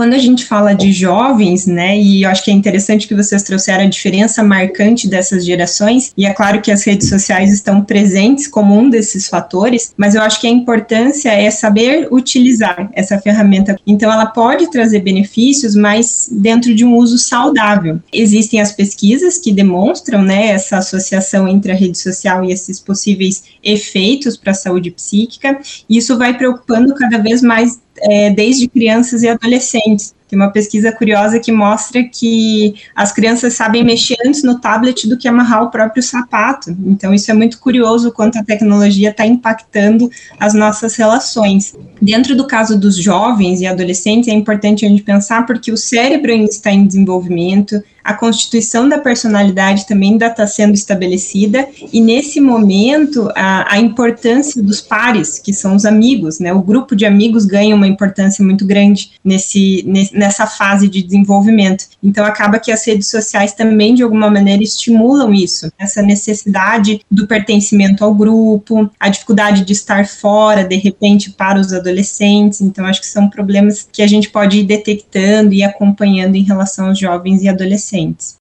quando a gente fala de jovens, né, e eu acho que é interessante que vocês trouxeram a diferença marcante dessas gerações, e é claro que as redes sociais estão presentes como um desses fatores, mas eu acho que a importância é saber utilizar essa ferramenta. Então, ela pode trazer benefícios, mas dentro de um uso saudável. Existem as pesquisas que demonstram, né, essa associação entre a rede social e esses possíveis efeitos para a saúde psíquica, e isso vai preocupando cada vez mais é, desde crianças e adolescentes. Tem uma pesquisa curiosa que mostra que as crianças sabem mexer antes no tablet do que amarrar o próprio sapato. Então, isso é muito curioso quanto a tecnologia está impactando as nossas relações. Dentro do caso dos jovens e adolescentes, é importante a gente pensar porque o cérebro ainda está em desenvolvimento, a constituição da personalidade também ainda está sendo estabelecida, e nesse momento a, a, importância dos pares, que são os amigos, né? O grupo de amigos ganha uma importância muito grande nesse, nessa fase de desenvolvimento. Então acaba que as redes sociais também, de alguma maneira, estimulam isso, essa necessidade do pertencimento ao grupo, a dificuldade de estar fora, de repente, para os adolescentes. Então, acho que são problemas que a gente pode ir detectando e acompanhando em relação aos jovens e adolescentes adolescentes.